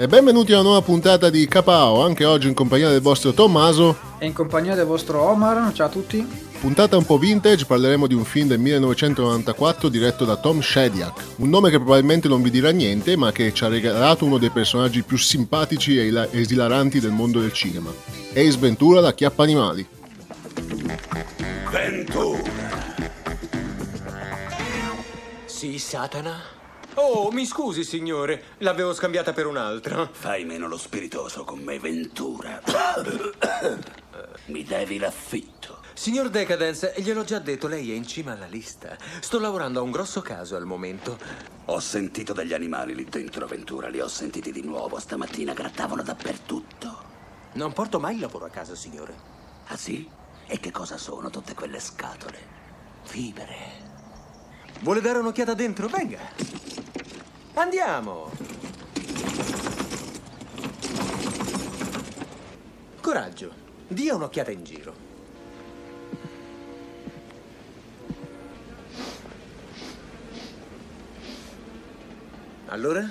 E benvenuti a una nuova puntata di Capao, anche oggi in compagnia del vostro Tommaso. E in compagnia del vostro Omar, ciao a tutti. Puntata un po' vintage, parleremo di un film del 1994 diretto da Tom Shadyac, un nome che probabilmente non vi dirà niente, ma che ci ha regalato uno dei personaggi più simpatici e esilaranti del mondo del cinema. Ace Ventura, la chiappa animali. Ventura. Sì, Satana? Oh, mi scusi, signore, l'avevo scambiata per un'altra. Fai meno lo spiritoso con me, Ventura. Mi devi l'affitto. Signor Decadence, gliel'ho già detto, lei è in cima alla lista. Sto lavorando a un grosso caso al momento. Ho sentito degli animali lì dentro, Ventura. Li ho sentiti di nuovo. Stamattina grattavano dappertutto. Non porto mai il lavoro a casa, signore. Ah sì? E che cosa sono tutte quelle scatole? Fibre. Vuole dare un'occhiata dentro? Venga. Andiamo. Coraggio. Dia un'occhiata in giro. Allora?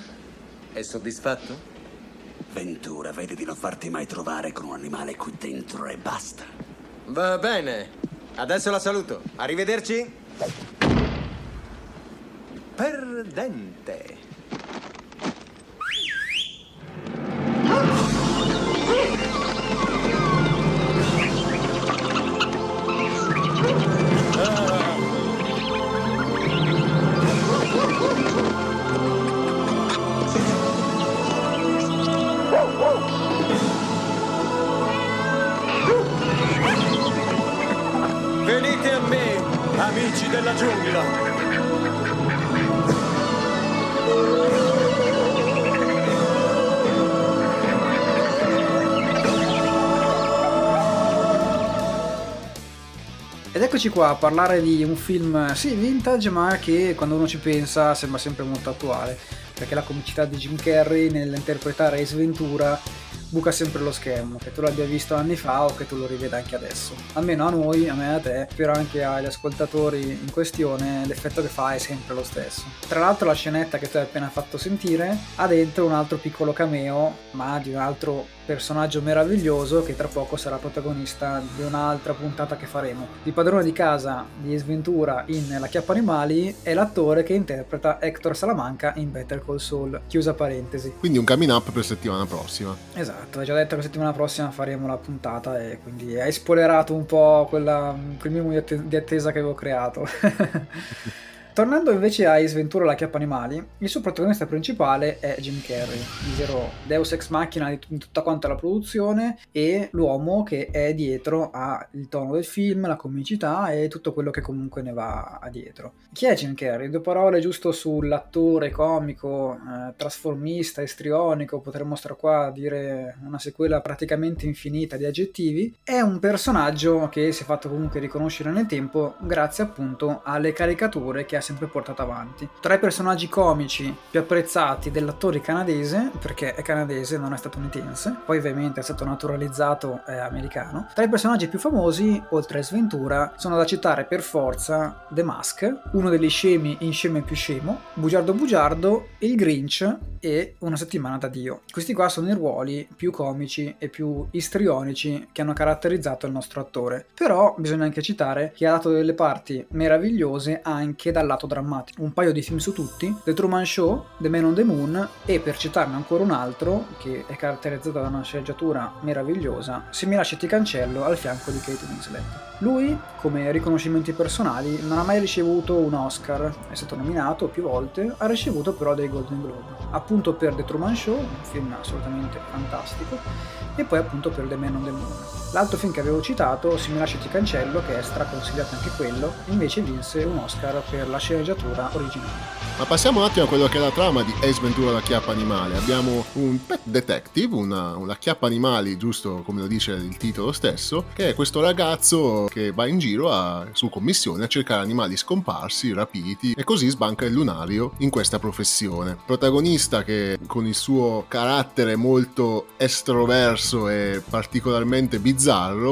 È soddisfatto? Ventura, vedi di non farti mai trovare con un animale qui dentro e basta. Va bene. Adesso la saluto. Arrivederci. Perdente. Eccoci qua a parlare di un film, sì, vintage, ma che quando uno ci pensa sembra sempre molto attuale. Perché la comicità di Jim Carrey nell'interpretare Ace Ventura buca sempre lo schermo, che tu l'abbia visto anni fa o che tu lo riveda anche adesso. Almeno a noi, a me e a te, spero anche agli ascoltatori in questione, l'effetto che fa è sempre lo stesso. Tra l'altro la scenetta che tu hai appena fatto sentire ha dentro un altro piccolo cameo, ma di un altro personaggio meraviglioso che tra poco sarà protagonista di un'altra puntata che faremo. Il padrone di casa di Sventura in La Chiappa Animali è l'attore che interpreta Hector Salamanca in Better Call Saul. Chiusa parentesi. Quindi un coming up per settimana prossima. Esatto, hai già detto che settimana prossima faremo la puntata e quindi hai spoilerato un po' quella, quel minimo di attesa che avevo creato. Tornando invece a Ace Ventura la chiappa animali, il suo protagonista principale è Jim Carrey, il vero deus ex machina di tutta quanta la produzione e l'uomo che è dietro al tono del film, la comicità e tutto quello che comunque ne va dietro. Chi è Jim Carrey? Due parole giusto sull'attore comico, eh, trasformista, istrionico, potremmo stare qua a dire una sequela praticamente infinita di aggettivi. È un personaggio che si è fatto comunque riconoscere nel tempo grazie appunto alle caricature che ha sempre portato avanti. Tra i personaggi comici più apprezzati dell'attore canadese, perché è canadese, non è statunitense, poi ovviamente è stato naturalizzato è americano. Tra i personaggi più famosi, oltre a Sventura, sono da citare per forza The Mask, uno degli scemi in sceme più scemo, Bugiardo Bugiardo, Il Grinch e Una settimana da Dio. Questi qua sono i ruoli più comici e più istrionici che hanno caratterizzato il nostro attore. Però bisogna anche citare che ha dato delle parti meravigliose anche dal lato drammatico. Un paio di film su tutti, The Truman Show, The Man on the Moon e per citarne ancora un altro che è caratterizzato da una sceneggiatura meravigliosa, Se mi lasci ti cancello al fianco di Kate Winslet. Lui, come riconoscimenti personali, non ha mai ricevuto un Oscar, è stato nominato più volte, ha ricevuto però dei Golden Globe. appunto per The Truman Show, un film assolutamente fantastico, e poi appunto per The Man on the Moon. L'altro film che avevo citato, Se mi lasci ti cancello, che è straconsigliato anche quello, invece vinse un Oscar per la sceneggiatura originale. Ma passiamo un attimo a quello che è la trama di Ace Ventura la chiappa animale. Abbiamo un pet detective, una, una chiappa animali, giusto come lo dice il titolo stesso, che è questo ragazzo che va in giro a, su commissione a cercare animali scomparsi, rapiti e così sbanca il lunario in questa professione. Protagonista che con il suo carattere molto estroverso e particolarmente bizzarro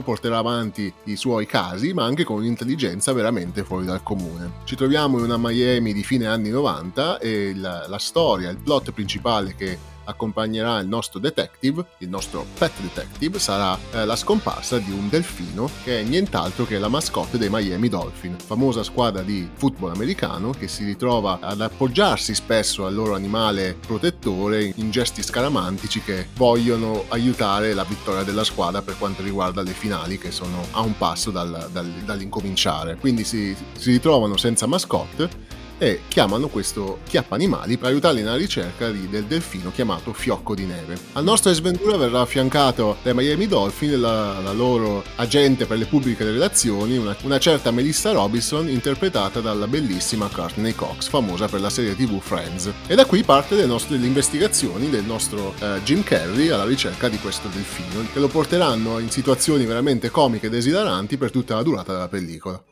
porterà avanti i suoi casi, ma anche con un'intelligenza veramente fuori dal comune. Ci troviamo in una Miami di fine anni 90 90 e la, la storia, il plot principale che accompagnerà il nostro detective, il nostro pet detective, sarà eh, la scomparsa di un delfino che è nient'altro che la mascotte dei Miami Dolphin, famosa squadra di football americano che si ritrova ad appoggiarsi spesso al loro animale protettore in gesti scaramantici che vogliono aiutare la vittoria della squadra per quanto riguarda le finali che sono a un passo dal, dal, dall'incominciare. Quindi si, si ritrovano senza mascotte e chiamano questo chiappa animali per aiutarli nella ricerca di, del delfino chiamato Fiocco di Neve. Al nostro sventura verrà affiancato dai Miami Dolphin la, la loro agente per le pubbliche relazioni, una, una, certa Melissa Robinson interpretata dalla bellissima Courtney Cox, famosa per la serie tv Friends. E da qui parte le, nostre, le investigazioni del nostro eh, Jim Carrey alla ricerca di questo delfino, che lo porteranno in situazioni veramente comiche ed esilaranti per tutta la durata della pellicola.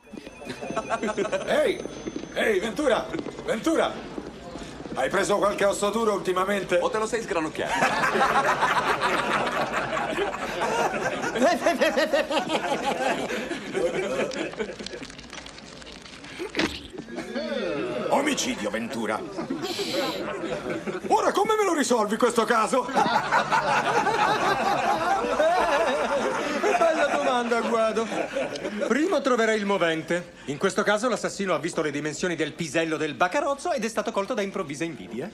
Ehi! Ehi, Ventura! Ventura! Hai preso qualche ossatura ultimamente? O te lo sei sgranocchiato? Omicidio, Ventura. Ora come me lo risolvi questo caso? Domanda, Guado. Primo troverai il movente. In questo caso l'assassino ha visto le dimensioni del pisello del bacarozzo ed è stato colto da improvvisa invidia.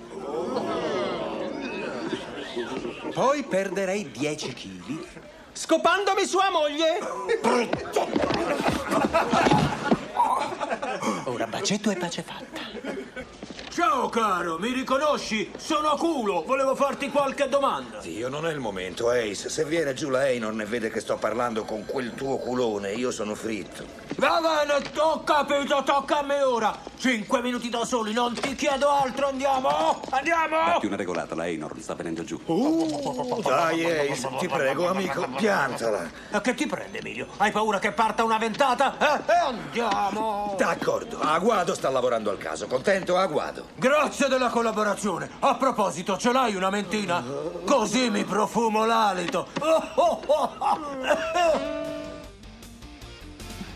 Poi perderei 10 kg scopandomi sua moglie. Ora bacetto e pace fatta. Ciao caro, mi riconosci? Sono culo, volevo farti qualche domanda. Dio, non è il momento, Ace. Se viene giù la Einor e vede che sto parlando con quel tuo culone, io sono fritto. Va bene, ho capito, tocca a me ora. Cinque minuti da soli, non ti chiedo altro, andiamo! Andiamo! Datti una regolata, la Einor sta venendo giù. Uh, dai, Ace, ti prego, amico, piantala. A che ti prende, Emilio? Hai paura che parta una ventata? Eh, eh andiamo! D'accordo, Aguado sta lavorando al caso. Contento, Aguado? Grazie della collaborazione. A proposito, ce l'hai una mentina? Così mi profumo l'alito. Oh, oh, oh,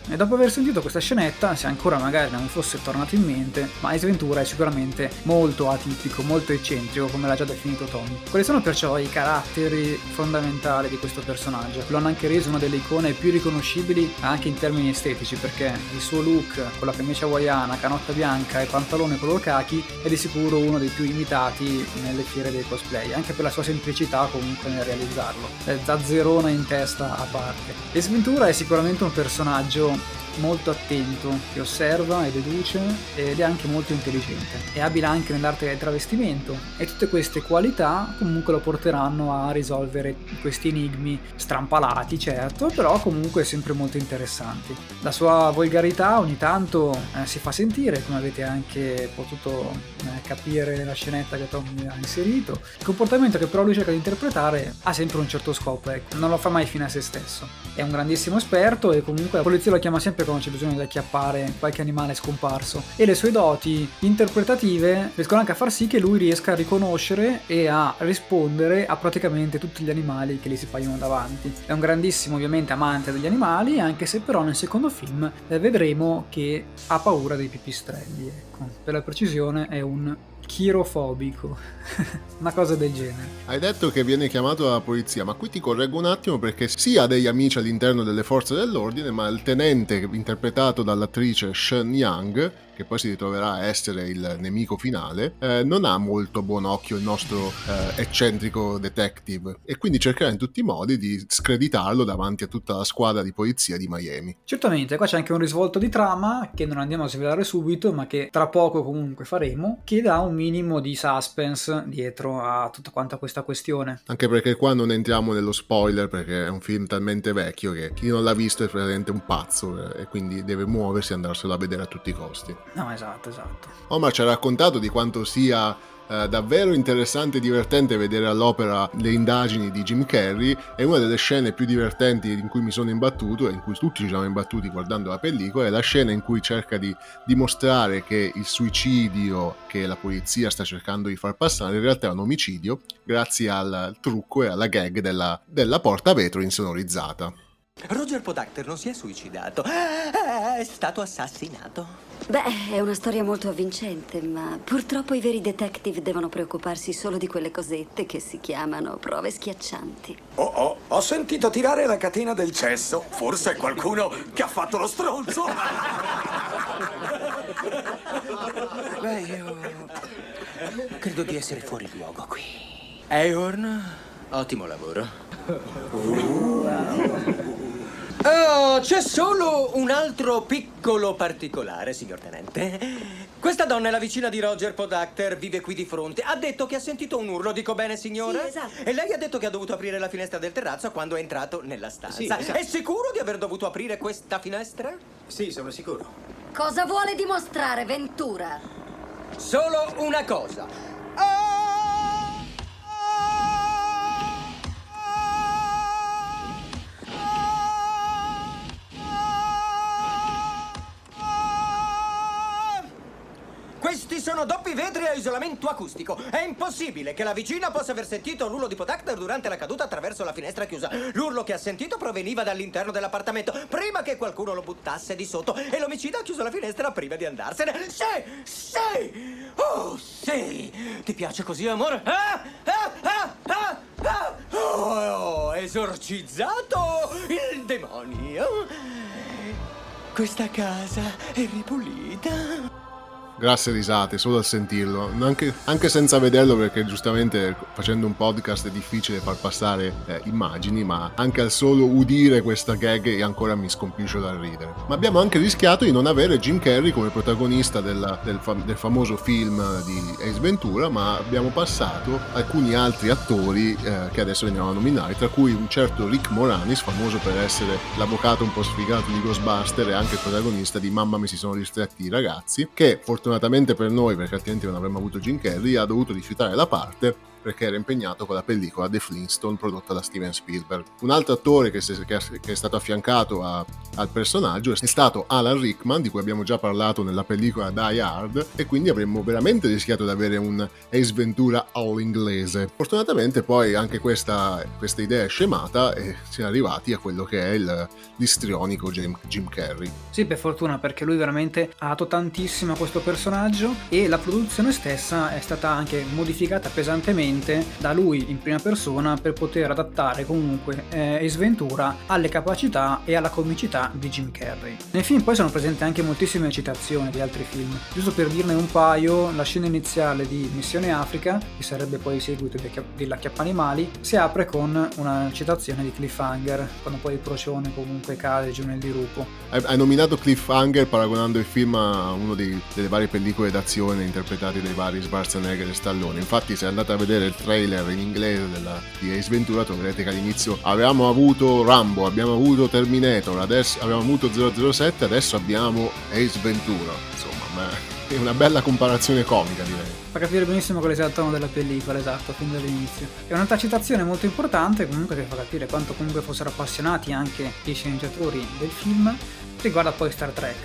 e dopo aver sentito questa scenetta, se ancora magari non fosse tornato in mente, Miles Ventura è sicuramente molto atipico, molto eccentrico, come l'ha già definito Tommy. Quali sono perciò i caratteri fondamentali di questo personaggio? Lo hanno anche reso una delle icone più riconoscibili anche in termini estetici, perché il suo look con la camicia hawaiana, canotta bianca e pantalone color khaki è di sicuro uno dei più imitati nelle fiere dei cosplay, anche per la sua semplicità comunque nel realizzarlo. Zazzerona in testa a parte. E Ventura è sicuramente un personaggio Bye. Molto attento, che osserva e deduce ed è anche molto intelligente. È abile anche nell'arte del travestimento e tutte queste qualità comunque lo porteranno a risolvere questi enigmi strampalati, certo, però comunque sempre molto interessanti. La sua volgarità ogni tanto eh, si fa sentire, come avete anche potuto eh, capire nella scenetta che Tommy ha inserito. Il comportamento che però lui cerca di interpretare ha sempre un certo scopo, ecco, non lo fa mai fine a se stesso. È un grandissimo esperto e comunque la polizia lo chiama sempre quando c'è bisogno di acchiappare qualche animale scomparso. E le sue doti interpretative riescono anche a far sì che lui riesca a riconoscere e a rispondere a praticamente tutti gli animali che gli si paiono davanti. È un grandissimo ovviamente amante degli animali, anche se però nel secondo film eh, vedremo che ha paura dei pipistrelli. Ecco. Per la precisione è un chirofobico, una cosa del genere. Hai detto che viene chiamato dalla polizia, ma qui ti correggo un attimo perché sì ha degli amici all'interno delle forze dell'ordine, ma il tenente interpretato dall'attrice Shen Yang che poi si ritroverà a essere il nemico finale, eh, non ha molto buon occhio il nostro eh, eccentrico detective e quindi cercherà in tutti i modi di screditarlo davanti a tutta la squadra di polizia di Miami. Certamente, qua c'è anche un risvolto di trama che non andiamo a svelare subito, ma che tra poco comunque faremo, che dà un minimo di suspense dietro a tutta quanta questa questione. Anche perché qua non entriamo nello spoiler perché è un film talmente vecchio che chi non l'ha visto è praticamente un pazzo eh, e quindi deve muoversi e andarselo a vedere a tutti i costi. No, esatto, esatto. Omar ci ha raccontato di quanto sia eh, davvero interessante e divertente vedere all'opera le indagini di Jim Carrey e una delle scene più divertenti in cui mi sono imbattuto e in cui tutti ci siamo imbattuti guardando la pellicola è la scena in cui cerca di dimostrare che il suicidio che la polizia sta cercando di far passare in realtà è un omicidio grazie al trucco e alla gag della, della porta vetro insonorizzata. Roger Podacter non si è suicidato, è stato assassinato. Beh, è una storia molto avvincente, ma purtroppo i veri detective devono preoccuparsi solo di quelle cosette che si chiamano prove schiaccianti. Oh oh, ho sentito tirare la catena del cesso. Forse è qualcuno che ha fatto lo stronzo. Beh, io credo di essere fuori luogo qui. Aorn, ottimo lavoro. Oh, c'è solo un altro piccolo particolare, signor tenente. Questa donna è la vicina di Roger Podacter, vive qui di fronte. Ha detto che ha sentito un urlo, dico bene, signore? Sì, esatto. E lei ha detto che ha dovuto aprire la finestra del terrazzo quando è entrato nella stanza. Sì, esatto. È sicuro di aver dovuto aprire questa finestra? Sì, sono sicuro. Cosa vuole dimostrare, Ventura? Solo una cosa. Questi sono doppi vetri a isolamento acustico. È impossibile che la vicina possa aver sentito l'urlo di Podacter durante la caduta attraverso la finestra chiusa. L'urlo che ha sentito proveniva dall'interno dell'appartamento, prima che qualcuno lo buttasse di sotto. E l'omicida ha chiuso la finestra prima di andarsene. Sì! Sì! Oh, sì! Ti piace così, amore? Ah! Ah! Ah! Ah! Ah! Oh, esorcizzato il demonio. Questa casa è ripulita. Grasse risate solo al sentirlo, anche, anche, senza vederlo perché giustamente facendo un podcast è difficile far passare eh, immagini, ma anche al solo udire questa gag ancora mi scompiscio dal ridere. Ma abbiamo anche rischiato di non avere Jim Carrey come protagonista della, del, fam- del, famoso film di Ace Ventura, ma abbiamo passato alcuni altri attori eh, che adesso veniamo a nominare, tra cui un certo Rick Moranis, famoso per essere l'avvocato un po' sfigato di Ghostbuster e anche protagonista di Mamma mi si sono ristretti i ragazzi, che fortunatamente fortunatamente per noi, perché altrimenti non avremmo avuto Jim Carrey, ha dovuto rifiutare la parte perché era impegnato con la pellicola The Flintstone prodotta da Steven Spielberg. Un altro attore che, si, che è stato affiancato a, al personaggio è stato Alan Rickman, di cui abbiamo già parlato nella pellicola Die Hard, e quindi avremmo veramente rischiato di avere un Ace Ventura all'inglese. Fortunatamente poi anche questa, questa idea è scemata e si è arrivati a quello che è il, l'istrionico Jim, Jim Carrey. Sì, per fortuna perché lui veramente ha dato tantissimo a questo personaggio e la produzione stessa è stata anche modificata pesantemente da lui in prima persona per poter adattare comunque eh, Ace Ventura alle capacità e alla comicità di Jim Carrey. Nel film poi sono presenti anche moltissime citazioni di altri film, giusto per dirne un paio, la scena iniziale di Missione Africa, che sarebbe poi il seguito della Chiappa Animali, si apre con una citazione di Cliffhanger, quando poi il procione comunque cade giù nel dirupo. Hai, hai nominato Cliffhanger paragonando il film a una delle varie pellicole d'azione interpretate dai vari Schwarzenegger e Stallone, infatti se andate a vedere il trailer in inglese della, di Ace Ventura troverete che all'inizio avevamo avuto Rambo, abbiamo avuto Terminator, adesso abbiamo avuto 007, adesso abbiamo Ace Ventura. Insomma, è una bella comparazione comica direi. Fa capire benissimo qual è il tono della pellicola, esatto, fin dall'inizio. È un'altra citazione molto importante comunque che fa capire quanto comunque fossero appassionati anche i sceneggiatori del film, riguarda poi Star Trek.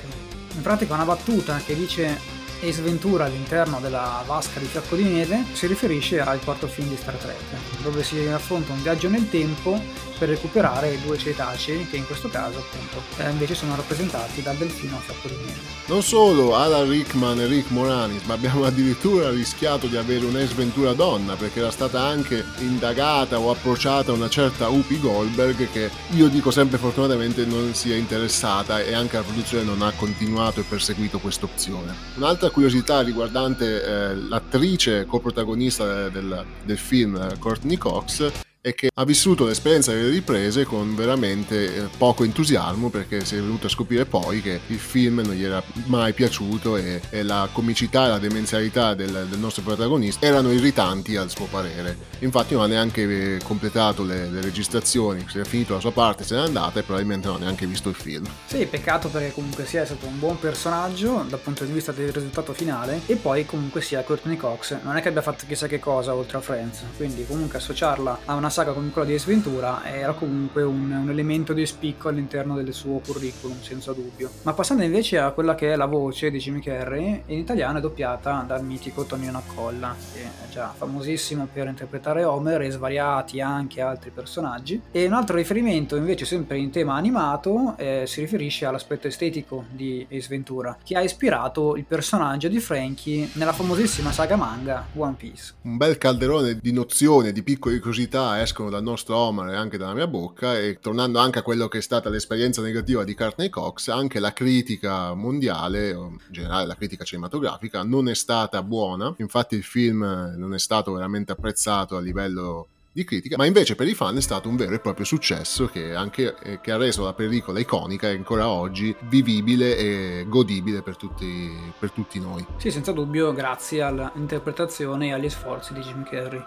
In pratica una battuta che dice Ace Ventura all'interno della vasca di neve si riferisce al quarto film di Star Trek, dove si affronta un viaggio nel tempo per recuperare due cetacei che in questo caso appunto eh, invece sono rappresentati dal delfino a fiocco di miele. Non solo Alan Rickman e Rick Moranis, ma abbiamo addirittura rischiato di avere un'esventura donna perché era stata anche indagata o approcciata una certa Upi Goldberg che io dico sempre fortunatamente non si è interessata e anche la produzione non ha continuato e perseguito questa opzione. Un'altra curiosità riguardante eh, l'attrice coprotagonista del, del film, Courtney Cox, e che ha vissuto l'esperienza delle riprese con veramente eh, poco entusiasmo perché si è venuto a scoprire poi che il film non gli era mai piaciuto e, e la comicità e la demenzialità del, del, nostro protagonista erano irritanti al suo parere. Infatti non ha neanche eh, completato le, le registrazioni, si è finito la sua parte, se n'è andata e probabilmente non ha neanche visto il film. Sì, peccato perché comunque sia stato un buon personaggio dal punto di vista del risultato finale e poi comunque sia Courtney Cox non è che abbia fatto chissà che cosa oltre a Friends, quindi comunque associarla a una saga come quella di Ace Ventura era comunque un, un, elemento di spicco all'interno del suo curriculum, senza dubbio. Ma passando invece a quella che è la voce di Jimmy Carrey, in italiano è doppiata dal mitico Tonino Accolla, che è già famosissimo per interpretare Homer e svariati anche altri personaggi. E un altro riferimento invece sempre in tema animato eh, si riferisce all'aspetto estetico di Ace Ventura, che ha ispirato il personaggio di Frankie nella famosissima saga manga One Piece. Un bel calderone di nozioni, di piccole curiosità escono dal nostro Homer e anche dalla mia bocca e tornando anche a quello che è stata l'esperienza negativa di Courtney Cox, anche la critica mondiale, o in generale la critica cinematografica, non è stata buona, infatti il film non è stato veramente apprezzato a livello di critica, ma invece per i fan è stato un vero e proprio successo che, anche, eh, che ha reso la pellicola iconica e ancora oggi vivibile e godibile per tutti, per tutti noi. Sì, senza dubbio, grazie all'interpretazione e agli sforzi di Jim Carrey.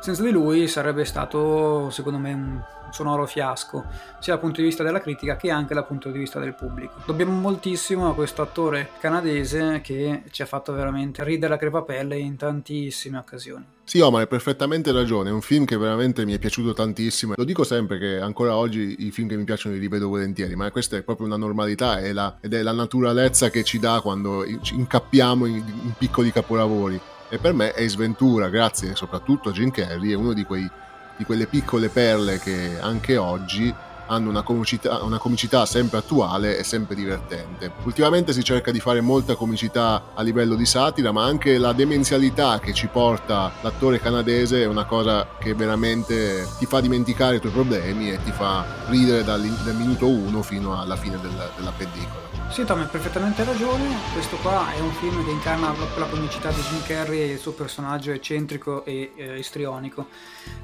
Senza di lui sarebbe stato, secondo me, un sonoro fiasco, sia dal punto di vista della critica che anche dal punto di vista del pubblico. Dobbiamo moltissimo a questo attore canadese che ci ha fatto veramente ridere la crepapelle in tantissime occasioni. Sì, Omar, hai perfettamente ragione, è un film che veramente mi è piaciuto tantissimo. Lo dico sempre che ancora oggi i film che mi piacciono li rivedo volentieri, ma questa è proprio una normalità è la, ed è la naturalezza che ci dà quando ci incappiamo in, in piccoli capolavori. E per me Ace Ventura, grazie soprattutto a Jim Carrey, è uno di, quei, di quelle piccole perle che anche oggi hanno una comicità, una comicità, sempre attuale e sempre divertente. Ultimamente si cerca di fare molta comicità a livello di satira, ma anche la demenzialità che ci porta l'attore canadese è una cosa che veramente ti fa dimenticare i tuoi problemi e ti fa ridere dal, dal minuto 1 fino alla fine del, della pellicola. Sì, Tom, hai perfettamente ragione. Questo qua è un film che incarna proprio la comicità di Jim Carrey e il suo personaggio eccentrico e eh, istrionico.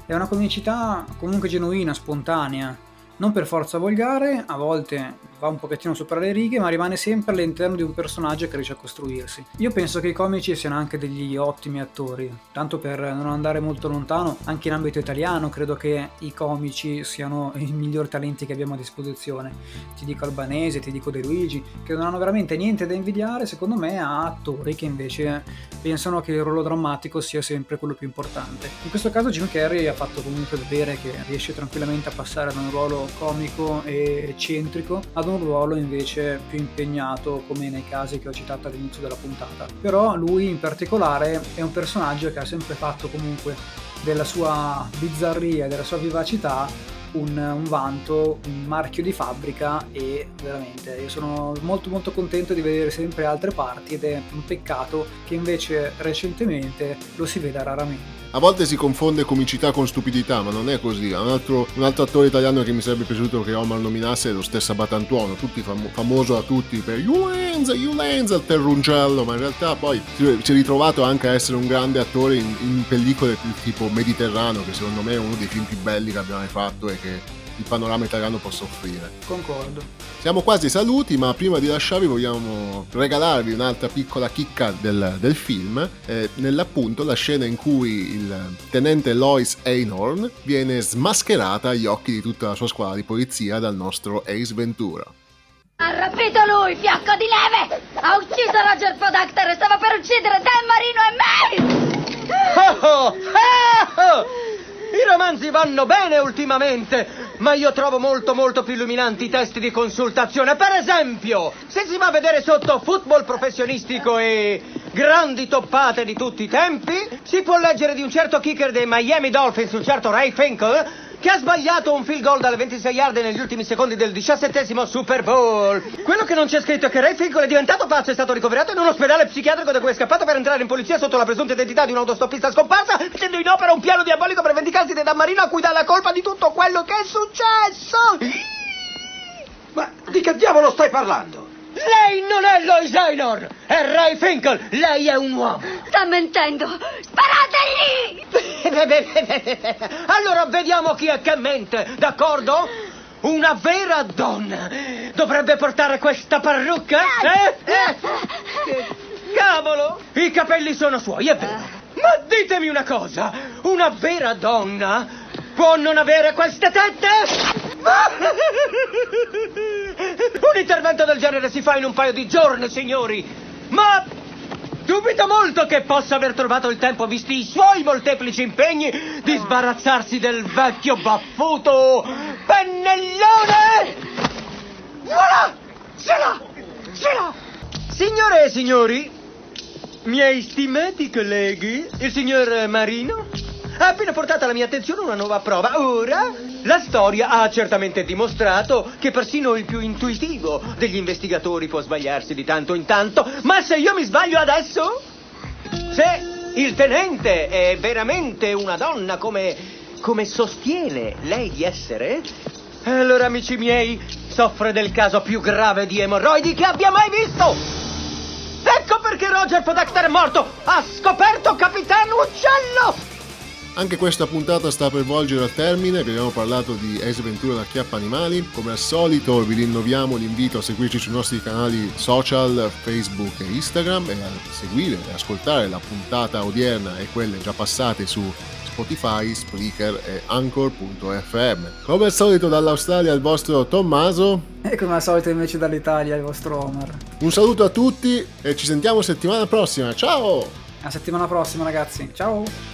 È una comicità comunque genuina, spontanea non per forza volgare, a volte va un pochettino sopra le righe, ma rimane sempre all'interno di un personaggio che riesce a costruirsi. Io penso che i comici siano anche degli ottimi attori, tanto per non andare molto lontano, anche in ambito italiano credo che i comici siano i migliori talenti che abbiamo a disposizione. Ti dico Albanese, ti dico De Luigi, che non hanno veramente niente da invidiare, secondo me, a attori che invece pensano che il ruolo drammatico sia sempre quello più importante. In questo caso Jim Carrey ha fatto comunque vedere che riesce tranquillamente a passare da un ruolo comico e eccentrico ad un ruolo invece più impegnato come nei casi che ho citato all'inizio della puntata. Però lui in particolare è un personaggio che ha sempre fatto comunque della sua bizzarria e della sua vivacità un, un, vanto, un marchio di fabbrica e veramente io sono molto molto contento di vedere sempre altre parti ed è un peccato che invece recentemente lo si veda raramente. A volte si confonde comicità con stupidità, ma non è così. Un altro, un altro attore italiano che mi sarebbe piaciuto che Omar nominasse è lo stesso Batantuono, fam- famoso a tutti per Ulenza, Ulenza, il terruncello, ma in realtà poi si è ritrovato anche a essere un grande attore in, in pellicole tipo Mediterraneo, che secondo me è uno dei film più belli che abbiamo mai fatto e che il panorama italiano possa offrire. Concordo. Siamo quasi saluti, ma prima di lasciarvi vogliamo regalarvi un'altra piccola chicca del, del film, eh, nell'appunto la scena in cui il tenente Lois Einhorn viene smascherata agli occhi di tutta la sua squadra di polizia dal nostro Ace Ventura. Ha rapito lui, fiocco di neve! Ha ucciso Roger Podacter e stava per uccidere Dan Marino e me! Oh, oh, oh, i romanzi vanno bene ultimamente, ma io trovo molto molto più illuminanti i testi di consultazione. Per esempio, se si va a vedere sotto football professionistico e grandi toppate di tutti i tempi, si può leggere di un certo kicker dei Miami Dolphins, un certo Ray Finkel, che ha sbagliato un field goal dalle 26 yard negli ultimi secondi del diciassettesimo Super Bowl. Quello che non c'è scritto è che Ray Finkel è diventato pazzo e è stato ricoverato in un ospedale psichiatrico da cui è scappato per entrare in polizia sotto la presunta identità di un autostoppista scomparsa, mettendo in opera un piano diabolico per vendicarsi di Dan Marino a cui dà la colpa di tutto quello che è successo. Ma di che diavolo stai parlando? Lei non è Lois Taylor, è Ray Finkel, lei è un uomo. Sta mentendo! Sparategli! allora vediamo chi è che mente, d'accordo? Una vera donna dovrebbe portare questa parrucca? Eh? eh? Cavolo! I capelli sono suoi, è vero. Ma ditemi una cosa, una vera donna può non avere queste tette? Un intervento del genere si fa in un paio di giorni, signori. Ma dubito molto che possa aver trovato il tempo, visti i suoi molteplici impegni, di sbarazzarsi del vecchio baffuto pennellone. Voilà! Ce l'ha! Ce l'ha! Signore e signori, miei stimati colleghi, il signor Marino ha appena portato alla mia attenzione una nuova prova. Ora, la storia ha certamente dimostrato che persino il più intuitivo degli investigatori può sbagliarsi di tanto in tanto, ma se io mi sbaglio adesso, se il tenente è veramente una donna come, come sostiene lei di essere, allora, amici miei, soffre del caso più grave di emorroidi che abbia mai visto! Ecco perché Roger Podacter è morto! Ha scoperto Capitano Uccello! Anche questa puntata sta per volgere al termine, vi abbiamo parlato di Ace Ventura da Chiappa Animali, come al solito vi rinnoviamo l'invito a seguirci sui nostri canali social, Facebook e Instagram e a seguire e ascoltare la puntata odierna e quelle già passate su Spotify, Spreaker e Anchor.fm. Come al solito dall'Australia il vostro Tommaso. E come al solito invece dall'Italia il vostro Omar. Un saluto a tutti e ci sentiamo settimana prossima. Ciao! A settimana prossima ragazzi. Ciao!